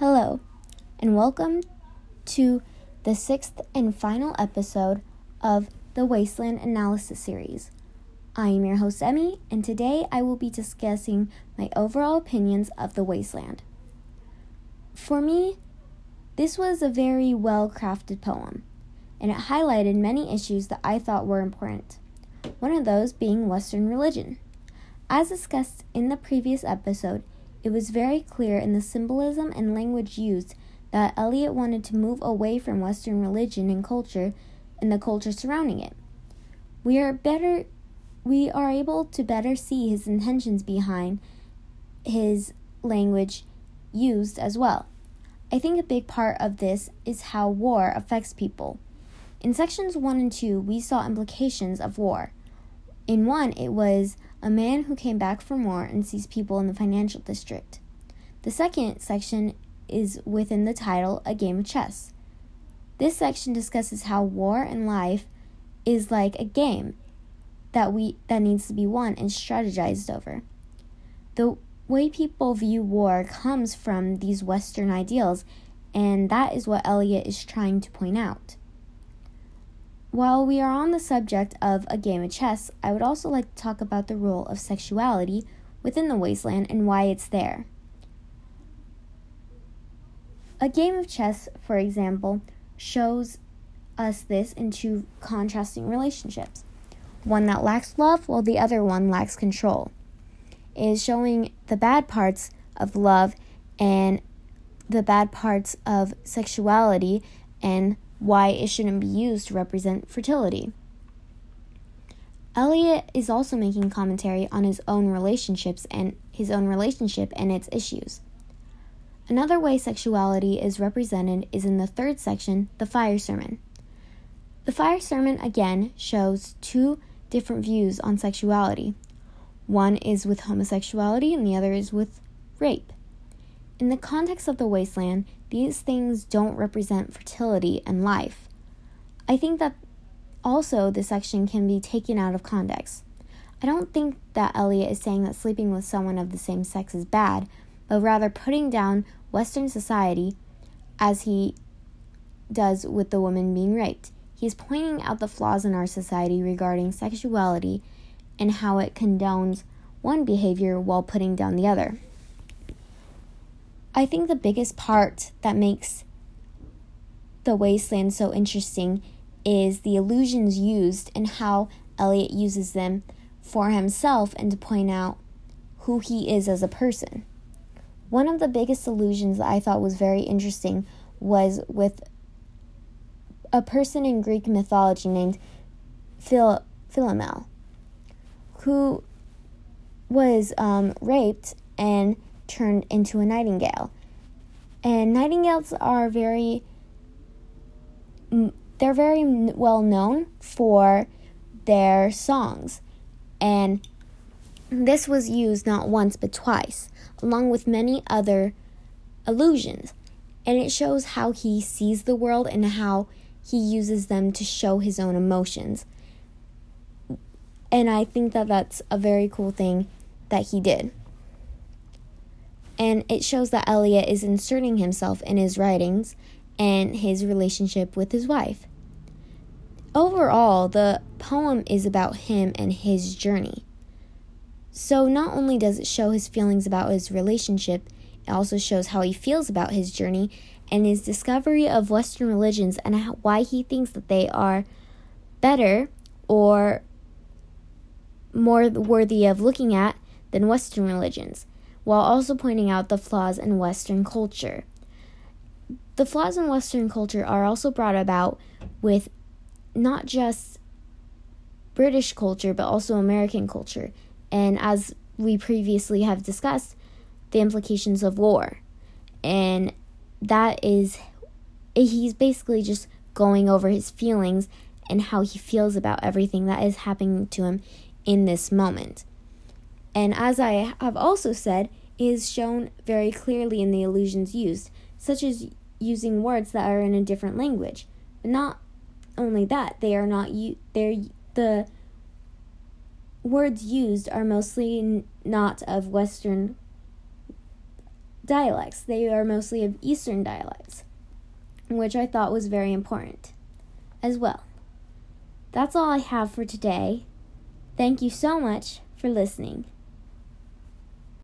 Hello, and welcome to the sixth and final episode of the Wasteland Analysis Series. I am your host, Emmy, and today I will be discussing my overall opinions of The Wasteland. For me, this was a very well crafted poem, and it highlighted many issues that I thought were important, one of those being Western religion. As discussed in the previous episode, it was very clear in the symbolism and language used that Eliot wanted to move away from Western religion and culture and the culture surrounding it. We are better we are able to better see his intentions behind his language used as well. I think a big part of this is how war affects people. In sections 1 and 2, we saw implications of war. In 1, it was a man who came back from war and sees people in the financial district. The second section is within the title A Game of Chess. This section discusses how war and life is like a game that we that needs to be won and strategized over. The way people view war comes from these western ideals and that is what Eliot is trying to point out. While we are on the subject of a game of chess, I would also like to talk about the role of sexuality within the wasteland and why it's there. A game of chess, for example, shows us this in two contrasting relationships one that lacks love while the other one lacks control. It is showing the bad parts of love and the bad parts of sexuality and why it shouldn't be used to represent fertility. Eliot is also making commentary on his own relationships and his own relationship and its issues. Another way sexuality is represented is in the third section, the fire sermon. The fire sermon again shows two different views on sexuality. One is with homosexuality and the other is with rape. In the context of the wasteland, these things don't represent fertility and life. I think that also this section can be taken out of context. I don't think that Eliot is saying that sleeping with someone of the same sex is bad, but rather putting down Western society as he does with the woman being raped. He's pointing out the flaws in our society regarding sexuality and how it condones one behavior while putting down the other. I think the biggest part that makes the wasteland so interesting is the illusions used and how Eliot uses them for himself and to point out who he is as a person. One of the biggest illusions that I thought was very interesting was with a person in Greek mythology named Phil- Philomel, who was um, raped and turned into a nightingale. And nightingales are very they're very well known for their songs. And this was used not once but twice, along with many other allusions. And it shows how he sees the world and how he uses them to show his own emotions. And I think that that's a very cool thing that he did and it shows that Eliot is inserting himself in his writings and his relationship with his wife. Overall, the poem is about him and his journey. So, not only does it show his feelings about his relationship, it also shows how he feels about his journey and his discovery of Western religions and how, why he thinks that they are better or more worthy of looking at than Western religions while also pointing out the flaws in Western culture. The flaws in Western culture are also brought about with not just British culture, but also American culture. And as we previously have discussed, the implications of war. And that is, he's basically just going over his feelings and how he feels about everything that is happening to him in this moment. And as I have also said, is shown very clearly in the illusions used, such as using words that are in a different language. But not only that, they are not u- they're the words used are mostly not of western dialects. They are mostly of Eastern dialects, which I thought was very important as well. That's all I have for today. Thank you so much for listening.